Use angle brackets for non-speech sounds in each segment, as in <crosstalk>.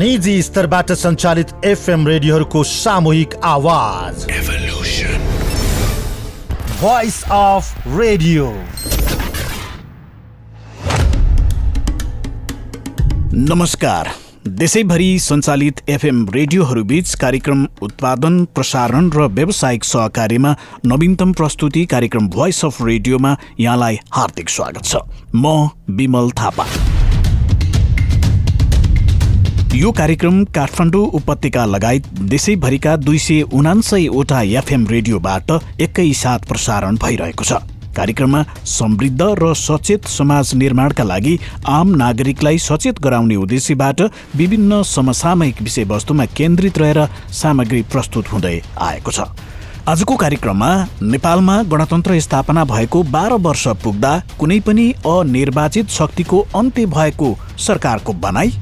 निजी स्तरबाट सञ्चालित एफएम रेडियोहरूको सामूहिक आवाज। भोइस अफ रेडियो नमस्कार। देशैभरि सञ्चालित एफएम रेडियोहरूबीच कार्यक्रम उत्पादन प्रसारण र व्यावसायिक सहकार्यमा नवीनतम प्रस्तुति कार्यक्रम भोइस अफ रेडियोमा यहाँलाई हार्दिक स्वागत छ। म विमल थापा। यो कार्यक्रम काठमाडौँ उपत्यका लगायत देशैभरिका दुई सय उनान्सयवटा एफएम रेडियोबाट एकैसाथ प्रसारण भइरहेको छ। कार्यक्रममा समृद्ध र सचेत समाज निर्माणका लागि आम नागरिकलाई सचेत गराउने उद्देश्यबाट विभिन्न समसामयिक विषयवस्तुमा केन्द्रित रहेर सामग्री प्रस्तुत हुँदै आएको छ। आजको कार्यक्रममा नेपालमा गणतन्त्र स्थापना भएको बाह्र वर्ष पुग्दा कुनै पनि अनिर्वाचित शक्तिको अन्त्य भएको सरकारको भनाई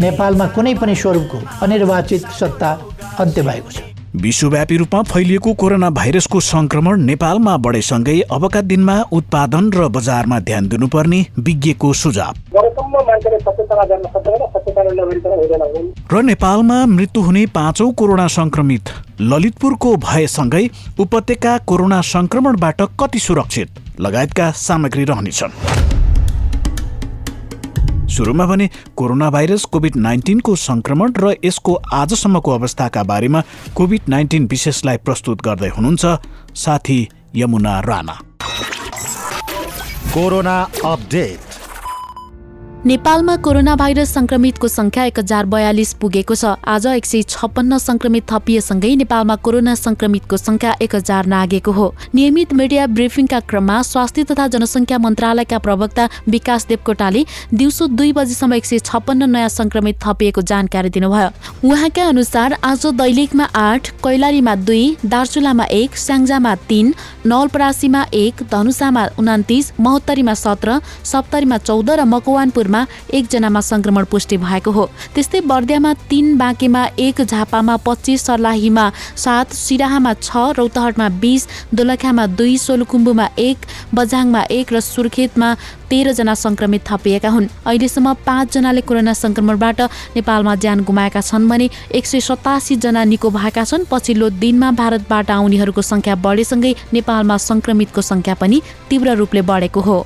नेपालमा कुनै पनि स्वरूपको अनिर्वाचित सत्ता अन्त्य भएको छ। विश्वव्यापी रूपमा फैलिएको कोरोना भाइरसको संक्रमण नेपालमा बढेसँगै अबका दिनमा उत्पादन र बजारमा ध्यान दिनुपर्ने विज्ञको सुझाव। र नेपालमा मृत्यु हुने पाँचौं कोरोना संक्रमित ललितपुरको भएसँगै उपत्यका कोरोना संक्रमणबाट कति सुरक्षित लगायतका सामग्री रहनेछन्। सुरुमा भने कोरोना भाइरस कोभिड नाइन्टिनको संक्रमण र यसको आजसम्मको अवस्थाका बारेमा कोभिड नाइन्टिन विशेषलाई प्रस्तुत गर्दै हुनुहुन्छ साथी यमुना राणा। Corona update. नेपालमा कोरोना भाइरस संक्रमितको संख्या एक हजार बयालिस पुगेको छ। आज एक सय छप्पन्न संक्रमित थपिएसँगै नेपालमा कोरोना संक्रमितको संख्या एक हजार नागेको हो। नियमित मिडिया ब्रिफिङका क्रममा स्वास्थ्य तथा जनसङ्ख्या मन्त्रालयका प्रवक्ता विकास देवकोटाले दिउँसो दुई बजीसम्म एक सय छप्पन्न नयाँ संक्रमित थपिएको जानकारी दिनुभयो। उहाँका अनुसार आज दैलेखमा आठ कैलालीमा दुई दार्चुलामा एक स्याङ्जामा तीन नवलपरासीमा एक धनुषामा उनातिस महोत्तरीमा सत्र सप्तरीमा चौध र मकवानपुर मा एकजनामा संक्रमण पुष्टि भएको हो। त्यस्तै बर्दियामा तीन बाँकेमा एक झापामा पच्चिस सर्लाहीमा सात सिराहामा छ रौतहटमा बिस दोलखामा दुई सोलुखुम्बुमा एक बझाङमा एक र सुर्खेतमा तेह्रजना संक्रमित थपिएका हुन्। अहिलेसम्म पाँचजनाले कोरोना संक्रमणबाट नेपालमा ज्यान गुमाएका छन् भने एक सय सतासी जना निको भएका छन्। पछिल्लो दिनमा भारतबाट आउनेहरूको संख्या बढेसँगै नेपालमा संक्रमितको संख्या पनि तीव्र रूपले बढेको हो।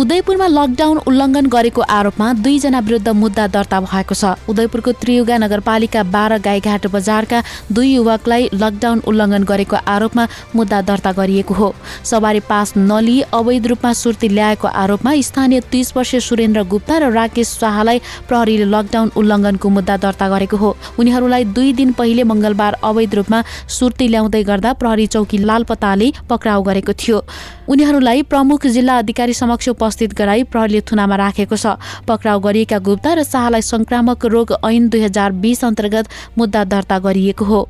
उदयपुरमा लकडाउन उल्लङ्घन गरेको आरोपमा दुईजना विरुद्ध मुद्दा दर्ता भएको छ। उदयपुरको त्रियुगा नगरपालिका बाह्र गाईघाट बजारका दुई युवकलाई लकडाउन उल्लङ्घन गरेको आरोपमा मुद्दा दर्ता गरिएको हो। सवारी पास नलिई अवैध रूपमा सुर्ती ल्याएको आरोपमा स्थानीय तीस वर्षीय सुरेन्द्र गुप्ता र राकेश शाहलाई प्रहरीले लकडाउन उल्लङ्घनको मुद्दा दर्ता गरेको हो। उनीहरूलाई दुई दिन पहिले मङ्गलबार अवैध रूपमा सुर्ती ल्याउँदै गर्दा प्रहरी चौकी लालपताले पक्राउ गरेको थियो। उनीहरूलाई प्रमुख जिल्ला अधिकारी समक्ष उपस्थित गराई प्रहरीले थुनामा राखेको छ। पक्राउ गरिएका गुप्ता र शाहलाई संक्रामक रोग ऐन दुई हजार बिस अन्तर्गत मुद्दा दर्ता गरिएको हो।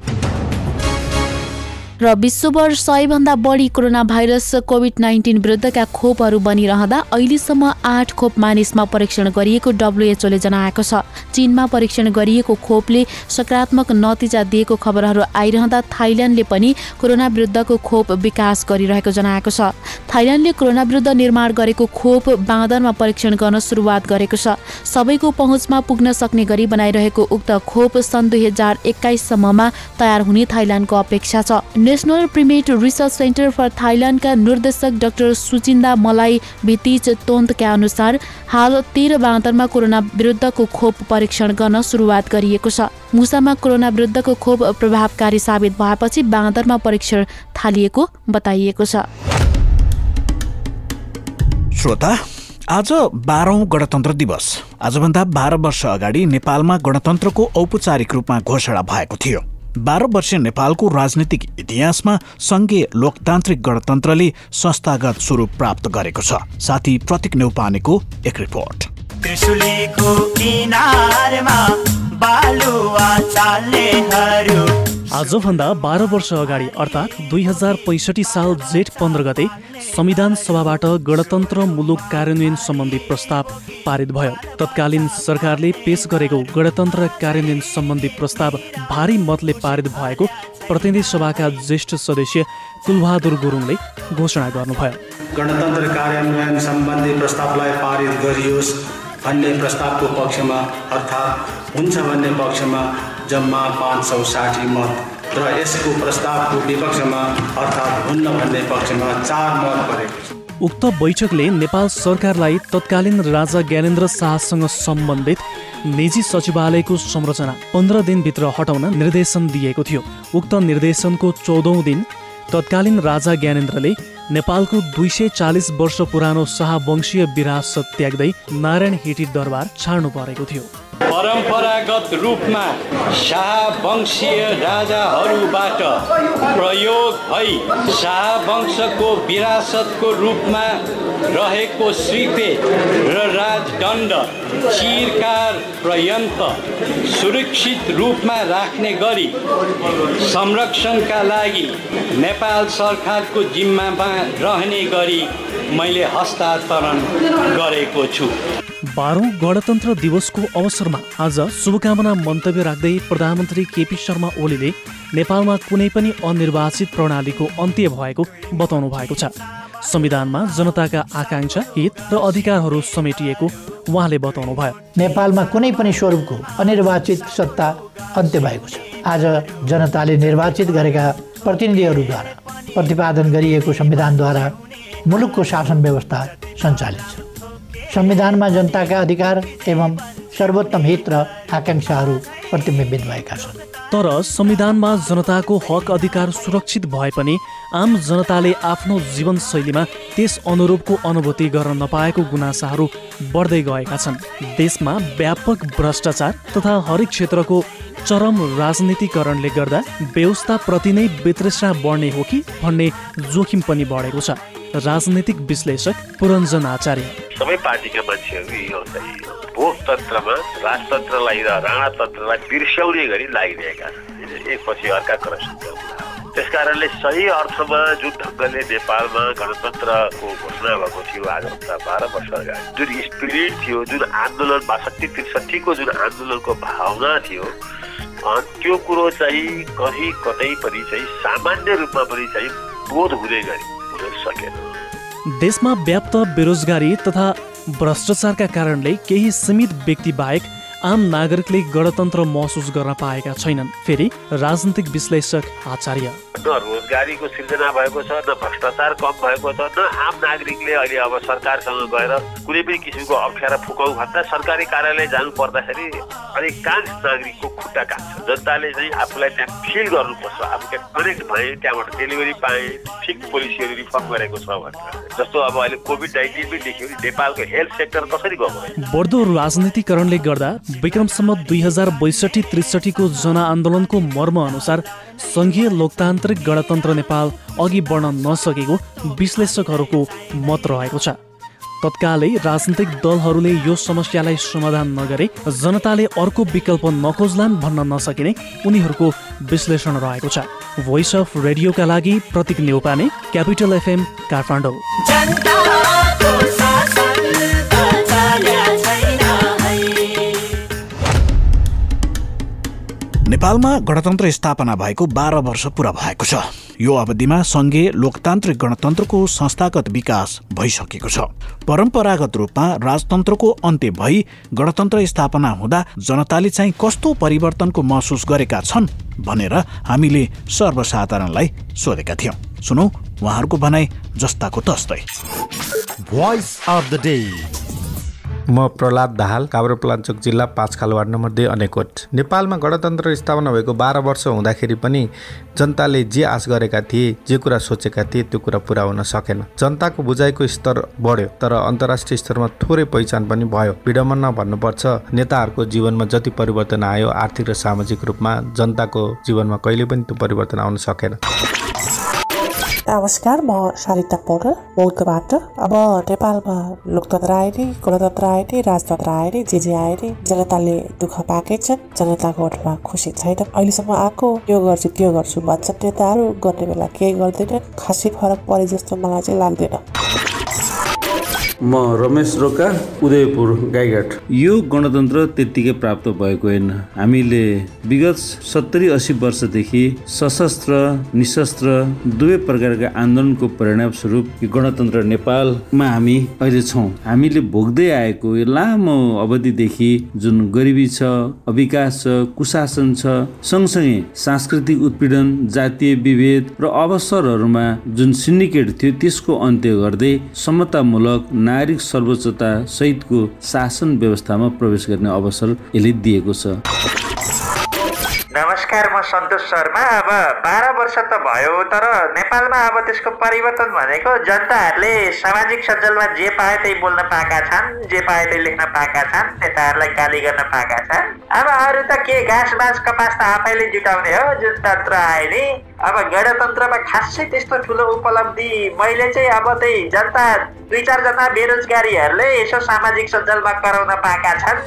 र विश्वभर सयभन्दा बढी कोरोना भाइरस कोभिड नाइन्टिन विरुद्धका खोपहरू बनिरहँदा अहिलेसम्म आठ खोप मानिसमा परीक्षण गरिएको डब्लुएचओले जनाएको छ। चीनमा परीक्षण गरिएको खोपले सकारात्मक नतिजा दिएको खबरहरू आइरहँदा थाइल्यान्डले पनि कोरोना विरुद्धको खोप विकास गरिरहेको जनाएको छ। थाइल्यान्डले कोरोना विरुद्ध निर्माण गरेको खोप बाँदरमा परीक्षण गर्न सुरुवात गरेको छ। सबैको पहुँचमा पुग्न सक्ने गरी बनाइरहेको उक्त खोप सन् दुई हजार एक्काइससम्ममा तयार हुने थाइल्यान्डको अपेक्षा छ। National primate research centre for थाइल्यान्डका निर्देशक डाक्टर सुचिन्दा मलाई भितिज तोन्तका अनुसार हाल तेह्र बाहत्तरमा कोरोना विरुद्धको खोप परीक्षण गर्न सुरुवात गरिएको छ। मुसामा कोरोना विरुद्धको खोप प्रभावकारी साबित भएपछि बाँदरमा परीक्षण थालिएको बताइएको छ। श्रोता आज बाह्रौं गणतन्त्र दिवस। आजभन्दा बाह्र वर्ष अगाडि नेपालमा गणतन्त्रको औपचारिक रूपमा घोषणा भएको थियो। बाह्र वर्ष नेपालको राजनीतिक इतिहासमा सङ्घीय लोकतान्त्रिक गणतन्त्रले संस्थागत स्वरूप प्राप्त गरेको छ। साथी प्रतीक नेउपानेको एक रिपोर्ट। बालुवा आजभन्दा बाह्र वर्ष अगाडि अर्थात् दुई हजार पैँसठी साल जेठ पन्ध्र गते संविधान सभाबाट गणतन्त्र मुलुक कार्यान्वयन सम्बन्धी प्रस्ताव पारित भयो। तत्कालीन सरकारले पेश गरेको गणतन्त्र कार्यान्वयन सम्बन्धी प्रस्ताव भारी मतले पारित भएको प्रतिनिधि सभाका ज्येष्ठ सदस्य कुलबहादुर गुरुङले घोषणा गर्नुभयो। गणतन्त्र कार्यान्वयन सम्बन्धी प्रस्तावलाई पारित गरियोस्। भन्ने प्रस्तावको पक्षमा अर्थात् हुन्छ भन्ने पक्षमा जम्मा पाँच सौ साठी मत र यसको प्रस्तावको विपक्षमा अर्थात् हुन्न भन्ने पक्षमा चार मत परेको छ। उक्त बैठकले नेपाल सरकारलाई तत्कालीन राजा ज्ञानेन्द्र शाहसँग सम्बन्धित निजी सचिवालयको संरचना पन्ध्र दिनभित्र हटाउन निर्देशन दिएको थियो। उक्त निर्देशनको चौधौँ दिन तत्कालीन राजा ज्ञानेन्द्रले नेपालको दुई सय चालिस वर्ष पुरानो शाहवंशीय विरासत त्याग्दै नारायण हिटी दरबार छाड्नु परेको थियो। परम्परागत रूपमा शाहवंशीय राजाहरूबाट प्रयोग भई शाहवंशको विरासतको रूपमा रहेको श्रीफे र राजदण्ड चिरकार पर्यन्त सुरक्षित रूपमा राख्ने गरी संरक्षणका लागि नेपाल सरकारको जिम्मामा रहने गरी मैले हस्तान्तरण गरेको छु। बाह्रौँ गणतन्त्र दिवसको अवसरमा आज शुभकामना मन्तव्य राख्दै प्रधानमन्त्री केपी शर्मा ओलीले नेपालमा कुनै पनि अनिर्वाचित प्रणालीको अन्त्य भएको बताउनु भएको छ। संविधानमा जनताका आकाङ्क्षा हित र अधिकारहरू समेटिएको उहाँले बताउनु भयो। नेपालमा कुनै पनि स्वरूपको अनिर्वाचित सत्ता अन्त्य भएको छ। आज जनताले निर्वाचित गरेका प्रतिनिधिहरूद्वारा प्रतिपादन गरिएको संविधानद्वारा मुलुकको शासन व्यवस्था सञ्चालित छ। संविधानमा जनताका अधिकार एवं सर्वोत्तम हित र आकाङ्क्षाहरू प्रतिबिम्बित भएका छन्। तर संविधानमा जनताको हक अधिकार सुरक्षित भए पनि आम जनताले आफ्नो जीवनशैलीमा त्यस अनुरूपको अनुभूति गर्न नपाएको गुनासाहरू बढ्दै गएका छन्। देशमा व्यापक भ्रष्टाचार तथा हरेक क्षेत्रको चरम राजनीतिकरणले गर्दा व्यवस्थाप्रति नै वितृष्णा बढ्ने हो कि भन्ने जोखिम पनि बढेको छ। राजनीतिक विश्लेषक पुरञ्जन आचार्य। सबै पार्टीका मान्छेहरू यो चाहिँ भोगतन्त्रमा राजतन्त्रलाई र राणातन्त्रलाई बिर्स्याउने गरी लागिरहेका छन्। एकपछि अर्का करप्सन त्यस कारणले सही अर्थमा जुन ढङ्गले नेपालमा गणतन्त्रको घोषणा भएको थियो आजभन्दा बाह्र वर्ष अगाडि। जुन स्पिरिट थियो जुन आन्दोलन बासठी त्रिसठीको जुन आन्दोलनको भावना थियो त्यो कुरो चाहिँ कहीँ कतै पनि चाहिँ सामान्य रूपमा पनि चाहिँ बोध हुने गरी सकेन। देशमा व्याप्त बेरोजगारी तथा भ्रष्टाचारका कारणले केही सीमित व्यक्ति बाहेक आम नागरिकले गणतन्त्र महसुस गर्न पाएका छैनन्। फेरि राजनीतिक विश्लेषक आचार्य। न रोजगारीको सृजना भएको छ न भ्रष्टाचार कम भएको छ न आम नागरिकले अहिले अब सरकारसँग गएर कुनै पनि किसिमको अप्ठ्यारा फुकाउ भन्दा सरकारी कार्यालय जानु पर्दाखेरि अधिकांश नागरिकको खुट्टा काट्छ जनताले चाहिँ आफूलाई त्यहाँ फिल गर्नुपर्छ। आफू त्यहाँ कनेक्ट भए त्यहाँबाट डेलिभरी पाए ठिक पोलिसीहरू रिफर्म गरेको छ भनेर। जस्तो अब अहिले कोभिड नाइन्टिन पनि देख्यो नेपालको हेल्थ सेक्टर कसरी गएको? बढ्दो राजनीतिकरणले गर्दा विक्रमसम्म दुई हजार बैसठी त्रिसठीको जनआन्दोलनको मर्म अनुसार सङ्घीय लोकतान्त्रिक गणतन्त्र नेपाल अघि बढ्न नसकेको विश्लेषकहरूको मत रहेको छ। तत्कालै राजनीतिक दलहरूले यो समस्यालाई समाधान नगरे जनताले अर्को विकल्प नखोज्लान् भन्न नसकिने उनीहरूको विश्लेषण रहेको छ। भोइस अफ रेडियोका लागि प्रतीक नेउपाने क्यापिटल एफएम काठमाडौँ। नेपालमा गणतन्त्र स्थापना भएको बाह्र वर्ष पुरा भएको छ। यो अवधिमा सङ्घीय लोकतान्त्रिक गणतन्त्रको संस्थागत विकास भइसकेको छ। परम्परागत रूपमा राजतन्त्रको अन्त्य भई गणतन्त्र स्थापना हुँदा जनताले चाहिँ कस्तो परिवर्तनको महसुस गरेका छन् भनेर हामीले सर्वसाधारणलाई सोधेका थियौँ। सुनौ उहाँहरूको भनाइ जस्ताको तस्तै। म प्रहलाद दाहाल काभ्रेपलाञ्चोक जिल्ला पाँचखाल वार्ड नम्बर दुई अनेकोट नेपालमा गणतन्त्र स्थापना भएको बाह्र वर्ष हुँदाखेरि पनि जनताले जे आश गरेका थिए जे कुरा सोचेका थिए त्यो कुरा पुरा हुन सकेन। जनताको बुझाइको स्तर बढ्यो तर अन्तर्राष्ट्रिय स्तरमा थोरै पहिचान पनि भयो। विडम्बना भन्नुपर्छ नेताहरूको जीवनमा जति परिवर्तन आयो आर्थिक र सामाजिक रूपमा जनताको जीवनमा कहिले पनि त्यो परिवर्तन आउन सकेन। नमस्कार म सरिता पौडेल बौद्धबाट अब नेपालमा लोकतन्त्र आए नि गणतन्त्र आए नि राजतन्त्र आए नि जे जे आए नि जनताले दुःख पाएकै छन् जनताको ओठमा खुसी छैन अहिलेसम्म आएको यो गर्छु त्यो गर्छु भन्छन् नेताहरू गर्ने बेला केही गर्दैन खासै फरक परे जस्तो मलाई चाहिँ लाग्दैन म रमेश रोका उदयपुर गाईघाट। यो गणतन्त्र त्यत्तिकै प्राप्त भएको होइन। हामीले विगत सत्तरी अस्सी वर्षदेखि सशस्त्र निशस्त्र दुवै प्रकारका आन्दोलनको परिणाम स्वरूप यो गणतन्त्र नेपालमा हामी अहिले छौँ। हामीले भोग्दै आएको यो लामो अवधिदेखि जुन गरिबी छ अविकास छ कुशासन छ सँगसँगै सांस्कृतिक उत्पीडन जातीय विभेद र अवसरहरूमा जुन सिन्डिकेट थियो त्यसको अन्त्य गर्दै समतामूलक नागरिक सर्वोच्चता सहितको शासन व्यवस्थामा प्रवेश गर्ने अवसर यसले दिएको छ। नमस्कार म सन्तोष शर्मा अब बाह्र वर्ष त भयो तर नेपालमा अब त्यसको परिवर्तन भनेको जनताहरूले सामाजिक सञ्जालमा जे पाए त्यही बोल्न पाएका छन् जे पाए त्यही लेख्न पाएका छन् नेताहरूलाई गाली गर्न पाएका छन्। अब अरू त के घाँस बाँस कपास त आफैले जुटाउने हो जुन तन्त्र आयो नि अब गणतन्त्रमा खासै त्यस्तो ठुलो उपलब्धि मैले चाहिँ अब त्यही जनता दुई चारजना बेरोजगारीहरूले यसो सामाजिक सञ्जालमा कराउन पाएका छन्।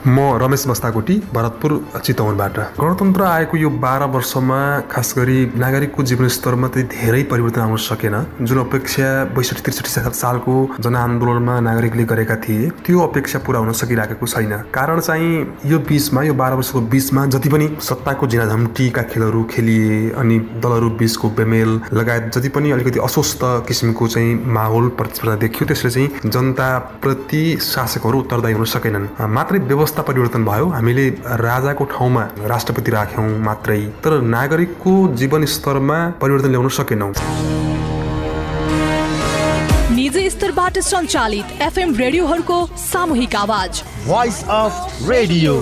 म रमेश मस्ताकोटी भरतपुर चितवनबाट गणतन्त्र आएको यो बाह्र वर्षमा खास गरी नागरिकको जीवनस्तरमा चाहिँ धेरै परिवर्तन आउन सकेन। जुन अपेक्षा बैसठी त्रिसठी सालको जनआन्दोलनमा नागरिकले गरेका थिए त्यो अपेक्षा पुरा हुन सकिरहेको छैन। कारण चाहिँ यो बिचमा यो बाह्र वर्षको बिचमा जति पनि सत्ताको झिनाझम्टीका खेलहरू खेलिए अनि दलहरू बिचको बेमेल लगायत जति पनि अलिकति अस्वस्थ किसिमको चाहिँ माहौल प्रतिस्पर्धा देखियो त्यसले चाहिँ जनताप्रति शासकहरू उत्तरदायी हुन सकेनन्। मात्रै व्यवस्था परिवर्तन भयो हामीले राजाको ठाउँमा राष्ट्रपति राख्यौँ मात्रै तर नागरिकको जीवन स्तरमा परिवर्तन ल्याउन सकेनौँ। निजी स्तरबाट सञ्चालित एफएम रेडियोहरूको सामूहिक आवाज। भोइस अफ रेडियो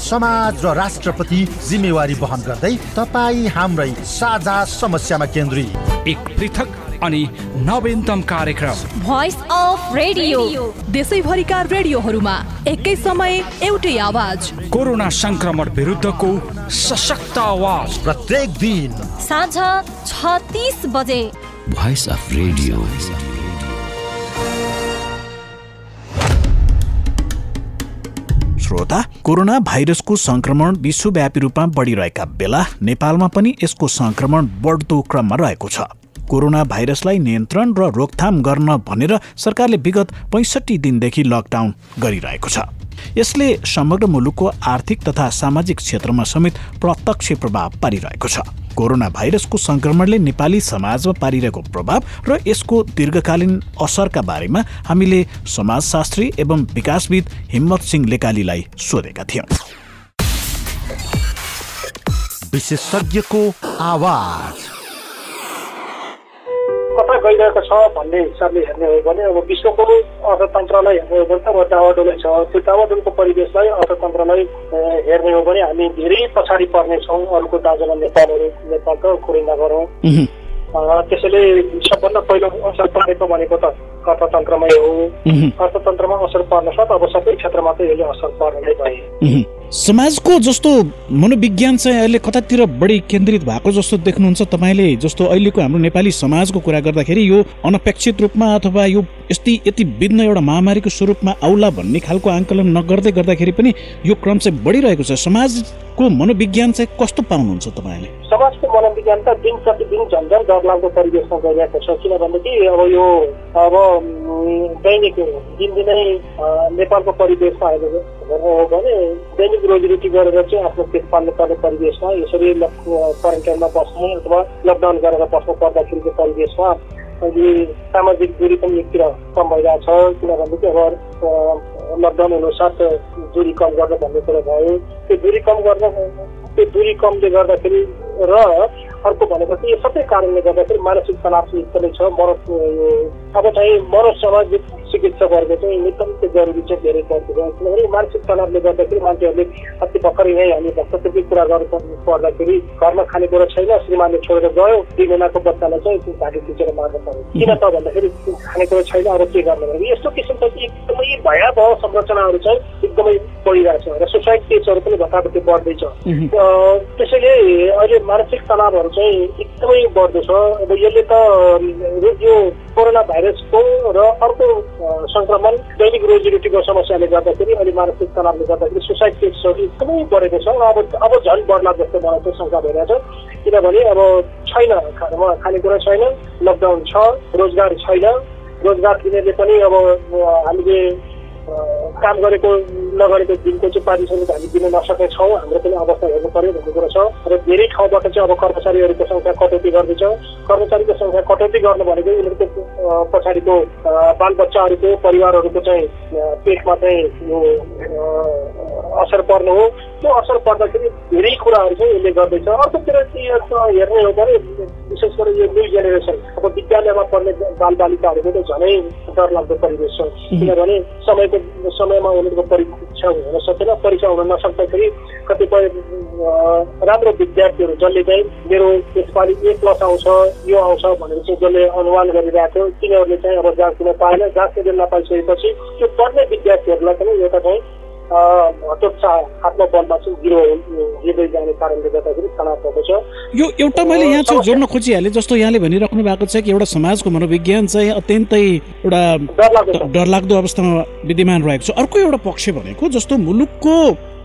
समाज र राष्ट्रपति जिम्मेवारी वहन गर्दै तपाईँ हाम्रै साझा समस्यामा केन्द्रित। एक पृथक अनि नवीनतम कार्यक्रम। भोइस अफ रेडियो देशैभरिका रेडियोहरूमा एकै समय एउटै आवाज। कोरोना संक्रमण विरुद्धको सशक्त आवाज। प्रत्येक दिन। साँझ छ तिस बजे। भोइस अफ रेडियो श्रोता कोरोना भाइरसको संक्रमण विश्वव्यापी रूपमा बढिरहेका बेला नेपालमा पनि यसको संक्रमण बढ्दो क्रममा रहेको छ। कोरोना भाइरसलाई नियन्त्रण र रोकथाम गर्न भनेर सरकारले विगत पैँसठी दिनदेखि लकडाउन गरिरहेको छ। यसले समग्र मुलुकको आर्थिक तथा सामाजिक क्षेत्रमा समेत प्रत्यक्ष प्रभाव पारिरहेको छ। कोरोना भाइरसको संक्रमणले नेपाली समाजमा पारिरहेको प्रभाव र यसको दीर्घकालीन असरका बारेमा हामीले समाजशास्त्री एवं विकासविद हिम्मत सिंह लेकालीलाई सोधेका थियौँ। विशेषज्ञको आवाज। कता गइरहेको छ भन्ने हिसाबले हेर्ने हो भने अब विश्वको अर्थतन्त्रलाई हेर्ने हो भने त अब डावाडोलै छ। त्यो डावाडोलको परिवेशलाई अर्थतन्त्रलाई हेर्ने हो भने हामी धेरै पछाडि पर्नेछौँ अरूको दाजुमा नेपालहरू नेपालको कुरै नगरौँ त्यसैले सबभन्दा पहिलो असर परेको भनेको त अर्थतन्त्रमै हो। अर्थतन्त्रमा असर पर्न साथ अब सबै क्षेत्रमा त यसले असर पर्न नै गए समाजको जस्तो मनोविज्ञान चाहिँ अहिले कतातिर बढी केन्द्रित भएको जस्तो देख्नुहुन्छ तपाईँले। जस्तो अहिलेको हाम्रो नेपाली समाजको कुरा गर्दाखेरि यो अनपेक्षित रूपमा अथवा यो यस्तै यति विघ्न एउटा महामारीको स्वरूपमा आउला भन्ने खालको आङ्कलन नगर्दै गर्दाखेरि पनि यो क्रम चाहिँ बढिरहेको छ। समाजको मनोविज्ञान चाहिँ कस्तो पाउनुहुन्छ तपाईँले? समाजको मनोविज्ञान त दिन प्रतिदिन झन्झन डरलाग्दो परिवेशमा गइरहेको छ। किनभनेदेखि अब यो अब दैनिक दिनदिनै नेपालको परिवेशमा हेर्नु हो भने दैनिक रोजीरोटी गरेर चाहिँ आफ्नो पेट पाल्नु पर्ने परिवेशमा यसरी क्वारेन्टाइनमा बस्ने अथवा लकडाउन गरेर बस्नु पर्दाखेरिको परिवेशमा अहिले सामाजिक दूरी पनि एकतिर कम भइरहेछ किनभनेदेखि अब लकडाउन हुनुसाथ दूरी कम गर्न भन्ने कुरा भयो। त्यो दूरी कम गर्न त्यो दूरी कमले गर्दाखेरि र अर्को भनेको चाहिँ यो सबै कारणले गर्दाखेरि मानसिक तनाव चाहिँ एकदमै छ। मनो अब चाहिँ मनोसामाजिक चिकित्सकहरूको चाहिँ नितान्त जरुरी चाहिँ धेरै पर्छ किनभने मानसिक तनावले गर्दाखेरि मान्छेहरूले अति भर्खरै नै हामी भक्तपुरकै कुरा गर्नु पर्दाखेरि घरमा खानेकुरा छैन श्रीमानले छोडेर गयो दुई महिनाको बच्चालाई चाहिँ घाँटी खिचेर मार्नु पर्यो। किन त भन्दाखेरि खानेकुरा छैन अब के गर्नु भने यस्तो किसिमको चाहिँ एकदमै भयावह संरचनाहरू चाहिँ एकदमै बढिरहेछ। र सुसाइड केसहरू पनि भत्तापट्टि बढ्दैछ। त्यसैले अहिले मानसिक तनावहरू चाहिँ एकदमै बढ्दैछ अब यसले त यो कोरोना भाइरसको र अर्को सङ्क्रमण दैनिक रोजीरोटीको समस्याले गर्दाखेरि अहिले मानसिक तनावले गर्दाखेरि सुसाइड केसहरू एकदमै बढेको छ। अब अब झन् बढ्ला जस्तो मलाई चाहिँ शङ्का भइरहेको छ। किनभने अब छैन खानेकुरा छैन लकडाउन छ रोजगार छैन। रोजगार दिनेले पनि अब हामीले काम गरेको नगरेको दिनको चाहिँ पारिश्रमिक हामी दिन नसकेछौँ हाम्रो पनि अवस्था हेर्नु पर्यो भन्ने कुरो छ। र धेरै ठाउँबाट चाहिँ अब कर्मचारीहरूको सङ्ख्या कटौती गर्दैछ। कर्मचारीको सङ्ख्या कटौती गर्नु भनेको उनीहरूको पछाडिको बालबच्चाहरूको परिवारहरूको चाहिँ पेटमा चाहिँ असर पर्नु हो। त्यो असर पर्दाखेरि धेरै कुराहरू चाहिँ यसले गर्दैछ। अर्कोतिर हेर्ने हो भने विशेष गरी यो न्यू जेनेरेसन अब विद्यालयमा पढ्ने बालबालिकाहरूको त झनै डरलाग्दो परिवेश छ किनभने समयको समयमा उनीहरूको परीक्षा हुन सकेन परीक्षा हुन नसक्दाखेरि कतिपय राम्रो विद्यार्थीहरू जसले चाहिँ मेरो यसपालि ए प्लस आउँछ यो आउँछ भनेर चाहिँ जसले अनुमान गरिरहेको थियो तिनीहरूले चाहिँ अब जाँच दिन पाएन। जाँच दिन नपाइसकेपछि त्यो पढ्ने विद्यार्थीहरूलाई पनि एउटा चाहिँ यो एउटा मैले यहाँ चाहिँ जोड्न खोजिहालेँ जस्तो यहाँले भनिराख्नु भएको छ कि एउटा समाजको मनोविज्ञान चाहिँ अत्यन्तै एउटा डरलाग्दो अवस्थामा विद्यमान रहेको छ। अर्को एउटा पक्ष भनेको जस्तो मुलुकको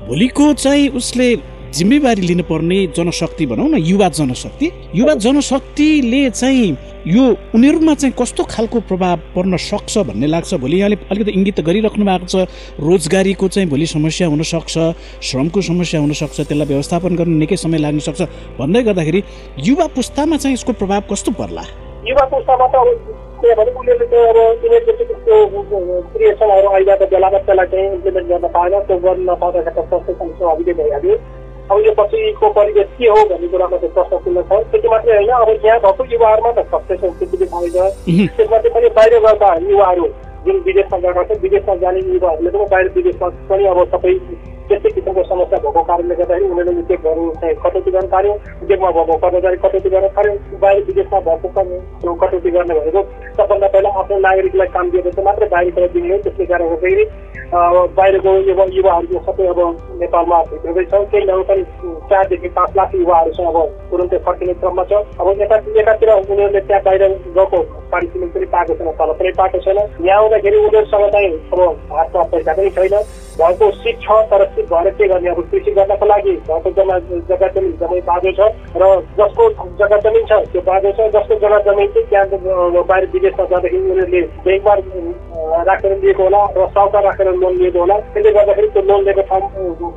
भोलिको चाहिँ उसले जिम्मेवारी लिनुपर्ने जनशक्ति भनौँ न युवा जनशक्ति। युवा जनशक्तिले चाहिँ यो उनीहरूमा चाहिँ कस्तो खालको प्रभाव पर्न सक्छ भन्ने लाग्छ। भोलि यहाँले अलिकति इङ्गित गरिराख्नु भएको छ रोजगारीको चाहिँ भोलि समस्या हुनसक्छ श्रमको समस्या हुनसक्छ त्यसलाई व्यवस्थापन गर्न निकै समय लाग्न सक्छ भन्दै गर्दाखेरि युवा पुस्तामा चाहिँ यसको प्रभाव कस्तो पर्ला? युवा पुस्तामा त किनभने उनीहरूले चाहिँ अब क्रिएसनहरू आइरहेको बेलामा त्यसलाई चाहिँ इम्प्लिमेन्ट गर्न पाएन त्यो गर्न नपाउँदाखेरि त फ्रस्ट्रेसन स्वाभाविकै भइहाल्यो। अब यो पछिको परिवेश के हो भन्ने कुरामा चाहिँ प्रश्न चिन्ह छ। त्यति मात्रै होइन अब यहाँ भएको युवाहरूमा त फ्रस्ट्रेसन स्थिति पाइन्छ त्यसमध्ये पनि बाहिर गएका युवाहरू जुन विदेशमा गएका छन् विदेशमा जाने युवाहरूले पनि बाहिर विदेशमा पनि अब सबै त्यस्तै किसिमको समस्या भएको कारणले गर्दाखेरि उनीहरूले उद्योगहरू चाहिँ कटौती गर्न थाल्यो। उद्योगमा भएको कर्मचारी कटौती गर्न थाल्यो। बाहिर विदेशमा भएको कटौती गर्ने भनेको सबभन्दा पहिला आफ्नो नागरिकलाई काम दिएपछि मात्रै बाहिरबाट दिने हो। त्यसले गर्दा गर्दाखेरि बाहिरको युवा युवाहरू सबै अब नेपालमा भित्रदैछ केही नभए पनि चारदेखि पाँच लाख युवाहरू चाहिँ अब तुरन्तै फर्किने क्रममा छ। अब एका एकातिर उनीहरूले त्यहाँ बाहिर गएको पारिश्रमिक पनि पाएको छैन तल पनि पाएको छैन। यहाँ आउँदाखेरि उनीहरूसँग चाहिँ अब हातमा पैसा पनि छैन। भएको सिट छ तर सिट भएर के गर्ने? अब कृषि गर्नको लागि भएको जग्गा जग्गा जमिन जमै बाँझो छ र जसको जग्गा जमिन छ त्यो बाँझो छ। जसको जग्गा जमिन चाहिँ त्यहाँ बाहिर विदेशमा जाँदाखेरि उनीहरूले ब्याङ्कमा राखेर लिएको होला र साउका राखेर लोन लिएको होला। त्यसले गर्दाखेरि त्यो लोन लिएको ठाउँ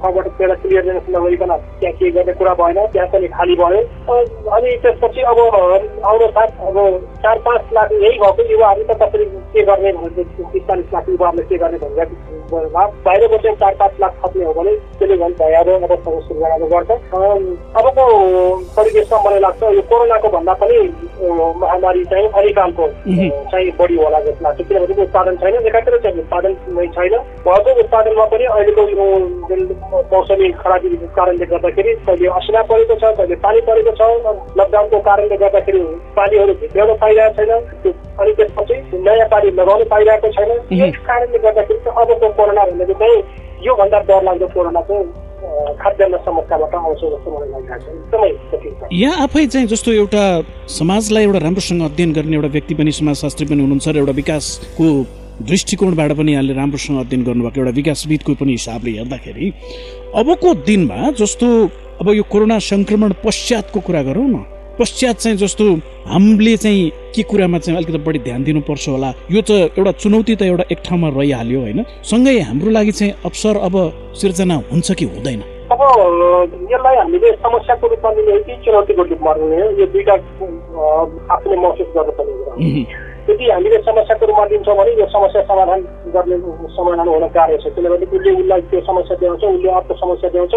ठाउँबाट त्यसलाई क्लियरेन्स नगरिकन त्यहाँ के गर्ने कुरा भएन। त्यहाँ पनि खाली भयो। अनि त्यसपछि अब आउनु साथ अब चार पाँच लाख यही भएको युवाहरू त कसरी के गर्ने भनेर पिस्तालिस लाख युवाहरूले के गर्ने भनेर बाहिरको चाहिँ चार पाँच लाख थप्ने हो भने त्यसले झन् भइहाल्यो अवस्थाको सुरु गर्छ। अबको परिवेशमा मलाई लाग्छ यो कोरोनाको भन्दा पनि महामारी चाहिँ अलिकालको चाहिँ बढी होला जस्तो लाग्छ। किनभने उत्पादन छैन एकातिर चाहिँ उत्पादन नै छैन। भएको उत्पादनमा पनि अहिलेको यो जुन मौसमी खराबीको कारणले गर्दाखेरि कहिले असिना परेको छ कहिले पानी परेको छ। लकडाउनको कारणले गर्दाखेरि पानीहरू भित्राउन पाइरहेको छैन। अनि त्यसपछि नयाँ पानी लगाउनु पाइरहेको छैन। यस कारणले गर्दाखेरि चाहिँ अबको कोरोना भनेको चाहिँ योभन्दा डरलाग्दो कोरोना चाहिँ यहाँ आफै चाहिँ जस्तो एउटा समाजलाई एउटा राम्रोसँग अध्ययन गर्ने एउटा व्यक्ति पनि समाजशास्त्री पनि हुनुहुन्छ र एउटा विकासको दृष्टिकोणबाट पनि यहाँले राम्रोसँग अध्ययन गर्नुभएको एउटा विकासविदको पनि हिसाबले हेर्दाखेरि अबको दिनमा जस्तो अब यो कोरोना सङ्क्रमण पश्चातको कुरा गरौँ न पश्चात चाहिँ जस्तो हामीले चाहिँ के कुरामा चाहिँ अलिकति बढी ध्यान दिनुपर्छ होला? यो त एउटा चुनौती त एउटा एक ठाउँमा रहिहाल्यो होइन? सँगै हाम्रो लागि चाहिँ अवसर अब सिर्जना हुन्छ कि हुँदैन? अब यसलाई हामीले समस्याको रूपमा लिने हो कि चुनौतीको रूपमा लिने हो यो दुइटा आफूले महसुस गर्नुपर्ने यदि हामीले समस्याको रूपमा लिन्छौँ भने यो समस्या समाधान गर्ने समाधान हुन गाह्रो छ। किनभने उसले उसलाई त्यो समस्या देखाउँछ उसले अर्को समस्या देखाउँछ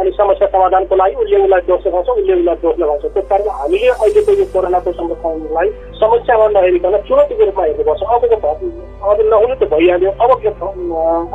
अनि समस्या समाधानको लागि उसले उसलाई दोष लगाउँछ उसले उसलाई दोष लगाउँछ। त्यस कारण हामीले अहिलेको यो कोरोनाको समस्यालाई समस्यामा नहेरिकन चुनौतीको रूपमा हेर्नुपर्छ। अबको अब नहुनु त भइहाल्यो। अब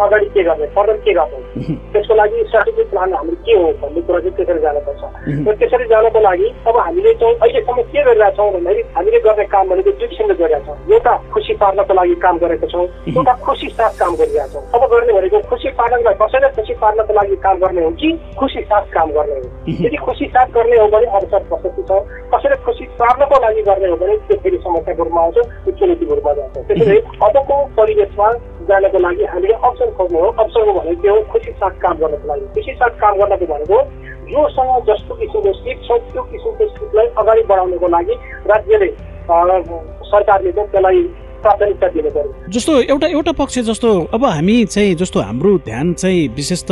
अगाडि के गर्ने फर्दर के गर्ने? <laughs> त्यसको लागि स्ट्राटेजिक प्लान हाम्रो के हो भन्ने कुरा चाहिँ त्यसरी जानुपर्छ। <laughs> र त्यसरी जानको लागि अब हामीले चाहिँ अहिलेसम्म के गरिरहेका छौँ भन्दाखेरि हामीले गर्ने काम भनेको दुई किसिमले गरिरहेका छौँ। एउटा खुसी पार्नको लागि काम गरेको छौँ। <laughs> एउटा खुसी साथ काम गरिरहेका छौँ। अब गर्ने भनेको खुसी पार्नलाई कसैलाई खुसी पार्नको लागि काम गर्ने हो कि खुसी साथ काम गर्ने हो। <laughs> यदि खुसी साथ गर्ने हो भने अवसर प्रशस्ति छ। कसैले खुसी पार्नको लागि गर्ने हो भने त्यो फेरि समस्याको रूपमा आउँछ त्यो चुनौतीको रूपमा जान्छ। त्यसैले <laughs> अबको परिवेशमा जानको लागि हामीले अप्सन खोज्नु हो। अप्सन भनेको के हो खुसी साथ काम गर्नको लागि। खुसी साथ काम गर्नको भनेको जोसँग जस्तो किसिमको सिट छ त्यो किसिमको सिटलाई अगाडि बढाउनको लागि राज्यले सरकारले चाहिँ त्यसलाई जस्तो एउटा एउटा पक्ष जस्तो अब हामी चाहिँ जस्तो हाम्रो ध्यान चाहिँ विशेष त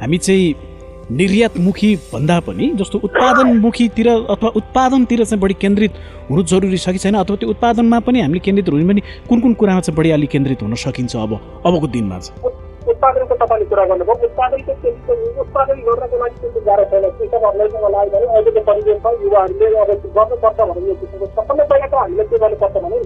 हामी चाहिँ निर्यातमुखी भन्दा पनि जस्तो उत्पादनमुखीतिर अथवा उत्पादनतिर चाहिँ बढी केन्द्रित हुनु जरुरी छ कि छैन? अथवा त्यो उत्पादनमा पनि हामीले केन्द्रित हुनु पनि कुन कुन कुरामा चाहिँ बढी अलिक केन्द्रित हुन सकिन्छ अब अबको दिनमा चाहिँ? उत्पादनको तपाईँले कुरा गर्नुभयो। उत्पादनको उत्पादन गर्नको लागि त्यस्तो गाह्रो छैन। कृषकहरूलाई चाहिँ मलाई भने अहिलेको परिवेशमा युवाहरूले अब गर्नुपर्छ भने यो किसिमको सबभन्दा पहिला त हामीले के गर्नुपर्छ भने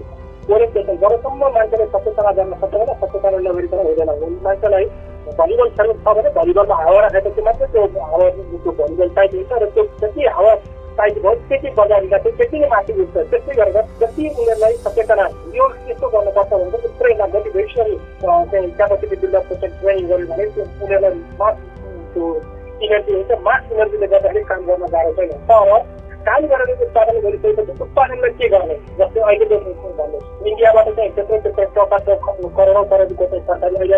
ओरिएन्टेसन जबसम्म मान्छेले सचेतना जान्न सक्दैन सचेतना नगरिकन हुँदैन। मान्छेलाई भलिबल खेल्नु छ भने भलिबलमा हावा राखेपछि मात्रै त्यो हावा त्यो भलिबल टाइट हुन्छ र त्यो जति हावा टाइट भयो त्यति बजारिँदा चाहिँ त्यति नै माथि उठ्छ त्यस्तै गरेर जति उनीहरूलाई सचेतना यो यस्तो गर्नुपर्छ भने चाहिँ पुरै मोटिभेसनल चाहिँ क्यापासिटी बिल्डअपको चाहिँ ट्रेनिङ गऱ्यो भने त्यो उनीहरूलाई मास त्यो इनर्जी हुन्छ मास इनर्जीले गर्दाखेरि काम गर्न गाह्रो छैन तर काम गरेर उत्पादन गरिसकेपछि उत्पादनलाई के गर्ने जस्तै अहिलेको भन्नुहोस् इन्डियाबाट चाहिँ त्यत्रो त्यत्रो प्रकारको करोडौँ करोडको चाहिँ सरकारी अनि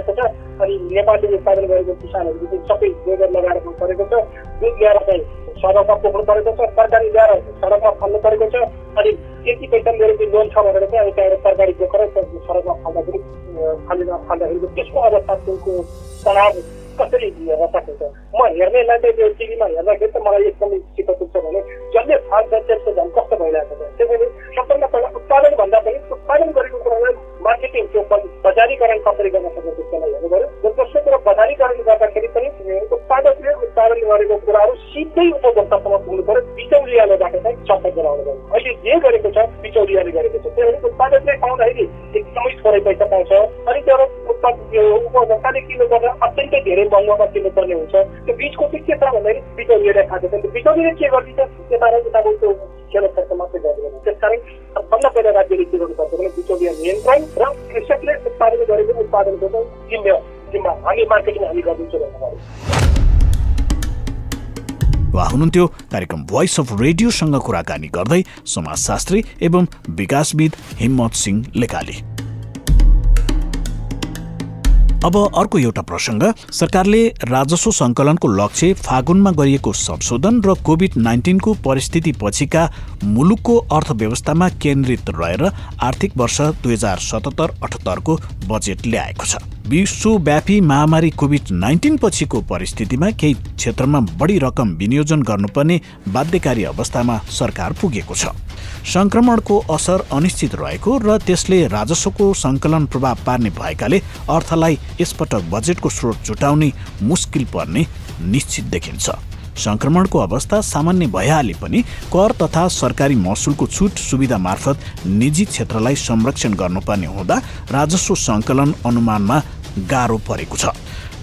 नेपालले उत्पादन गरेको किसानहरू चाहिँ सबै गोबर लगाएर परेको छ दुध ल्याएर चाहिँ सडकमा पुग्नु परेको छ तरकारी ल्याएर सडकमा फाल्नु परेको छ अनि त्यति पैसा मेरो चाहिँ लोन छ भनेर चाहिँ अब त्यहाँबाट तरकारी बोकेर सडकमा फाल्दाखेरि फालिँदा फाल्दाखेरि त्यसको अवस्था त्यसको तनाव थोरै पैसा पाउँछ। अनि त्यो उपभोक्ताले किन्नुपर्दा अत्यन्तै धेरै महँगोमा किन्नुपर्ने हुन्छ। त्यो बिचको चाहिँ के छ भन्दाखेरि बिचौलियाले खाएको छ। बिचौलियाले के गरिदिन्छ त्यता उताको त्यो खेल खर्च मात्रै गर्दैन त्यस कारण सबभन्दा पहिला राज्यले के गर्नुपर्छ भने बिचौलिया नियन्त्रण र कृषकले उत्पादन गरेको उत्पादनको चाहिँ जिम्मे जिम्मा हामी मार्केटिङ हामी गरिदिन्छौँ भन्नु पऱ्यो वा हुनुहुन्थ्यो कार्यक्रम भोइस अफ रेडियोसँग कुराकानी गर्दै समाजशास्त्री एवं विकासविद हिम्मत सिंह लेकाली अब अर्को एउटा प्रसङ्ग। सरकारले राजस्व सङ्कलनको लक्ष्य फागुनमा गरिएको संशोधन र कोभिड नाइन्टिनको परिस्थिति पछिका मुलुकको अर्थव्यवस्थामा केन्द्रित रहेर आर्थिक वर्ष दुई हजार सतहत्तर अठहत्तरको बजेट ल्याएको छ। विश्वव्यापी महामारी कोभिड नाइन्टिन पछिको परिस्थितिमा केही क्षेत्रमा बढी रकम विनियोजन गर्नुपर्ने बाध्यकारी अवस्थामा सरकार पुगेको छ। संक्रमणको असर अनिश्चित रहेको र त्यसले राजस्वको सङ्कलन प्रभाव पार्ने भएकाले अर्थलाई यसपटक बजेटको स्रोत जुटाउने मुस्किल पर्ने निश्चित देखिन्छ। संक्रमणको अवस्था सामान्य भइहाले पनि कर तथा सरकारी महसुलको छुट सुविधा मार्फत निजी क्षेत्रलाई संरक्षण गर्नुपर्ने हुँदा राजस्व सङ्कलन अनुमानमा गाह्रो परेको छ।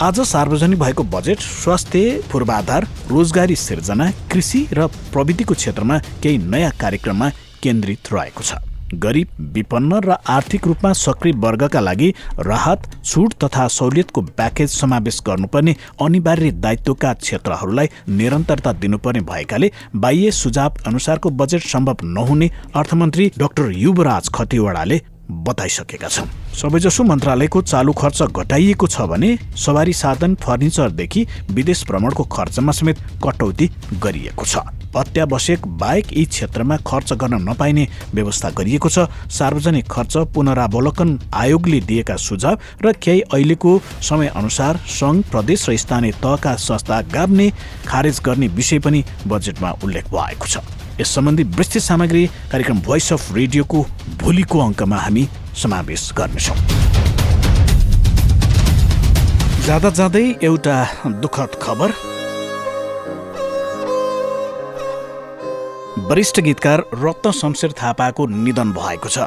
आज सार्वजनिक भएको बजेट स्वास्थ्य पूर्वाधार रोजगारी सिर्जना कृषि र प्रविधिको क्षेत्रमा केही नयाँ कार्यक्रममा केन्द्रित रहेको छ। गरिब विपन्न र आर्थिक रूपमा सक्रिय वर्गका लागि राहत छुट तथा सहुलियतको प्याकेज समावेश गर्नुपर्ने अनिवार्य दायित्वका क्षेत्रहरूलाई निरन्तरता दिनुपर्ने भएकाले बाह्य सुझाव अनुसारको बजेट सम्भव नहुने अर्थमन्त्री डाक्टर युवराज खतिवडाले बताइसकेका छन्। सबैजसो मन्त्रालयको चालु खर्च घटाइएको छ भने सवारी साधन फर्निचरदेखि विदेश भ्रमणको खर्चमा समेत कटौती गरिएको छ। अत्यावश्यक बाहेक यी क्षेत्रमा खर्च गर्न नपाइने व्यवस्था गरिएको छ। सार्वजनिक खर्च पुनरावलोकन आयोगले दिएका सुझाव र केही अहिलेको समय अनुसार सङ्घ प्रदेश र स्थानीय तहका संस्था गाब्ने खारेज गर्ने विषय पनि बजेटमा उल्लेख भएको छ। यस सम्बन्धी विस्तृत सामग्री कार्यक्रम भोइस अफ रेडियोको भोलिको अङ्कमा हामी समावेश गर्नेछौँ। जाँदा जाँदै एउटा दुःखद खबर। वरिष्ठ गीतकार रत्न शमशेर थापाको निधन भएको छ।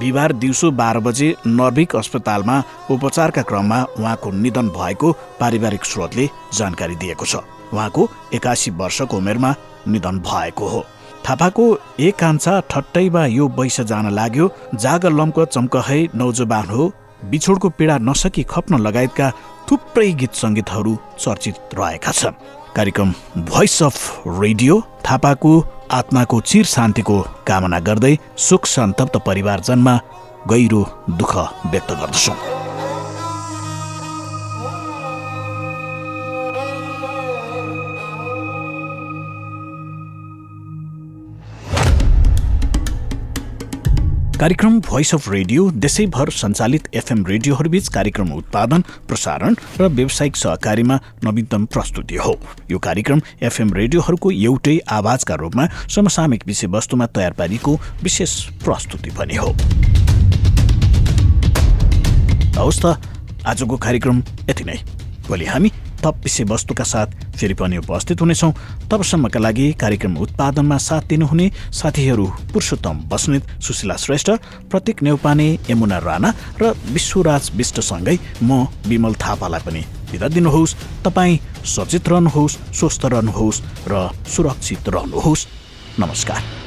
बिहिबार दिउँसो बाह्र बजे नर्भिक अस्पतालमा उपचारका क्रममा उहाँको निधन भएको पारिवारिक स्रोतले जानकारी दिएको छ। उहाँको एकासी वर्षको उमेरमा निधन भएको हो। थापाको एक कान्छा ठट्टैमा यो वैश जान लाग्यो। जाग लम्क चम्कहै नौजवान हो। बिछोडको पीडा नसकी खप्न लगायतका थुप्रै गीत सङ्गीतहरू चर्चित रहेका छन्। कार्यक्रम भोइस अफ रेडियो थापाको आत्माको चिर शान्तिको कामना गर्दै सुख सन्तप्त परिवारजनमा गहिरो दुःख व्यक्त गर्दछौँ। कार्यक्रम भोइस अफ रेडियो देशैभर सञ्चालित एफएम रेडियोहरूबीच कार्यक्रम उत्पादन प्रसारण र व्यावसायिक सहकारीमा नवीनतम प्रस्तुति हो। यो कार्यक्रम एफएम रेडियोहरूको एउटै आवाजका रूपमा समसामयिक विषयवस्तुमा तयार पारिएको विशेष प्रस्तुति पनि हो। हवस् त आजको कार्यक्रम यति नै। भोलि हामी थप विषयवस्तुका साथ फेरि पनि उपस्थित हुनेछौँ। तबसम्मका लागि कार्यक्रम उत्पादनमा साथ दिनुहुने साथीहरू पुरुषोत्तम बस्नेत सुशीला श्रेष्ठ प्रतीक नेउपाने यमुना राणा र विश्वराज विष्टसँगै म विमल थापालाई पनि बिदा दिनुहोस्। तपाईँ सचेत रहनुहोस् स्वस्थ रहनुहोस् र सुरक्षित रहनुहोस्। नमस्कार।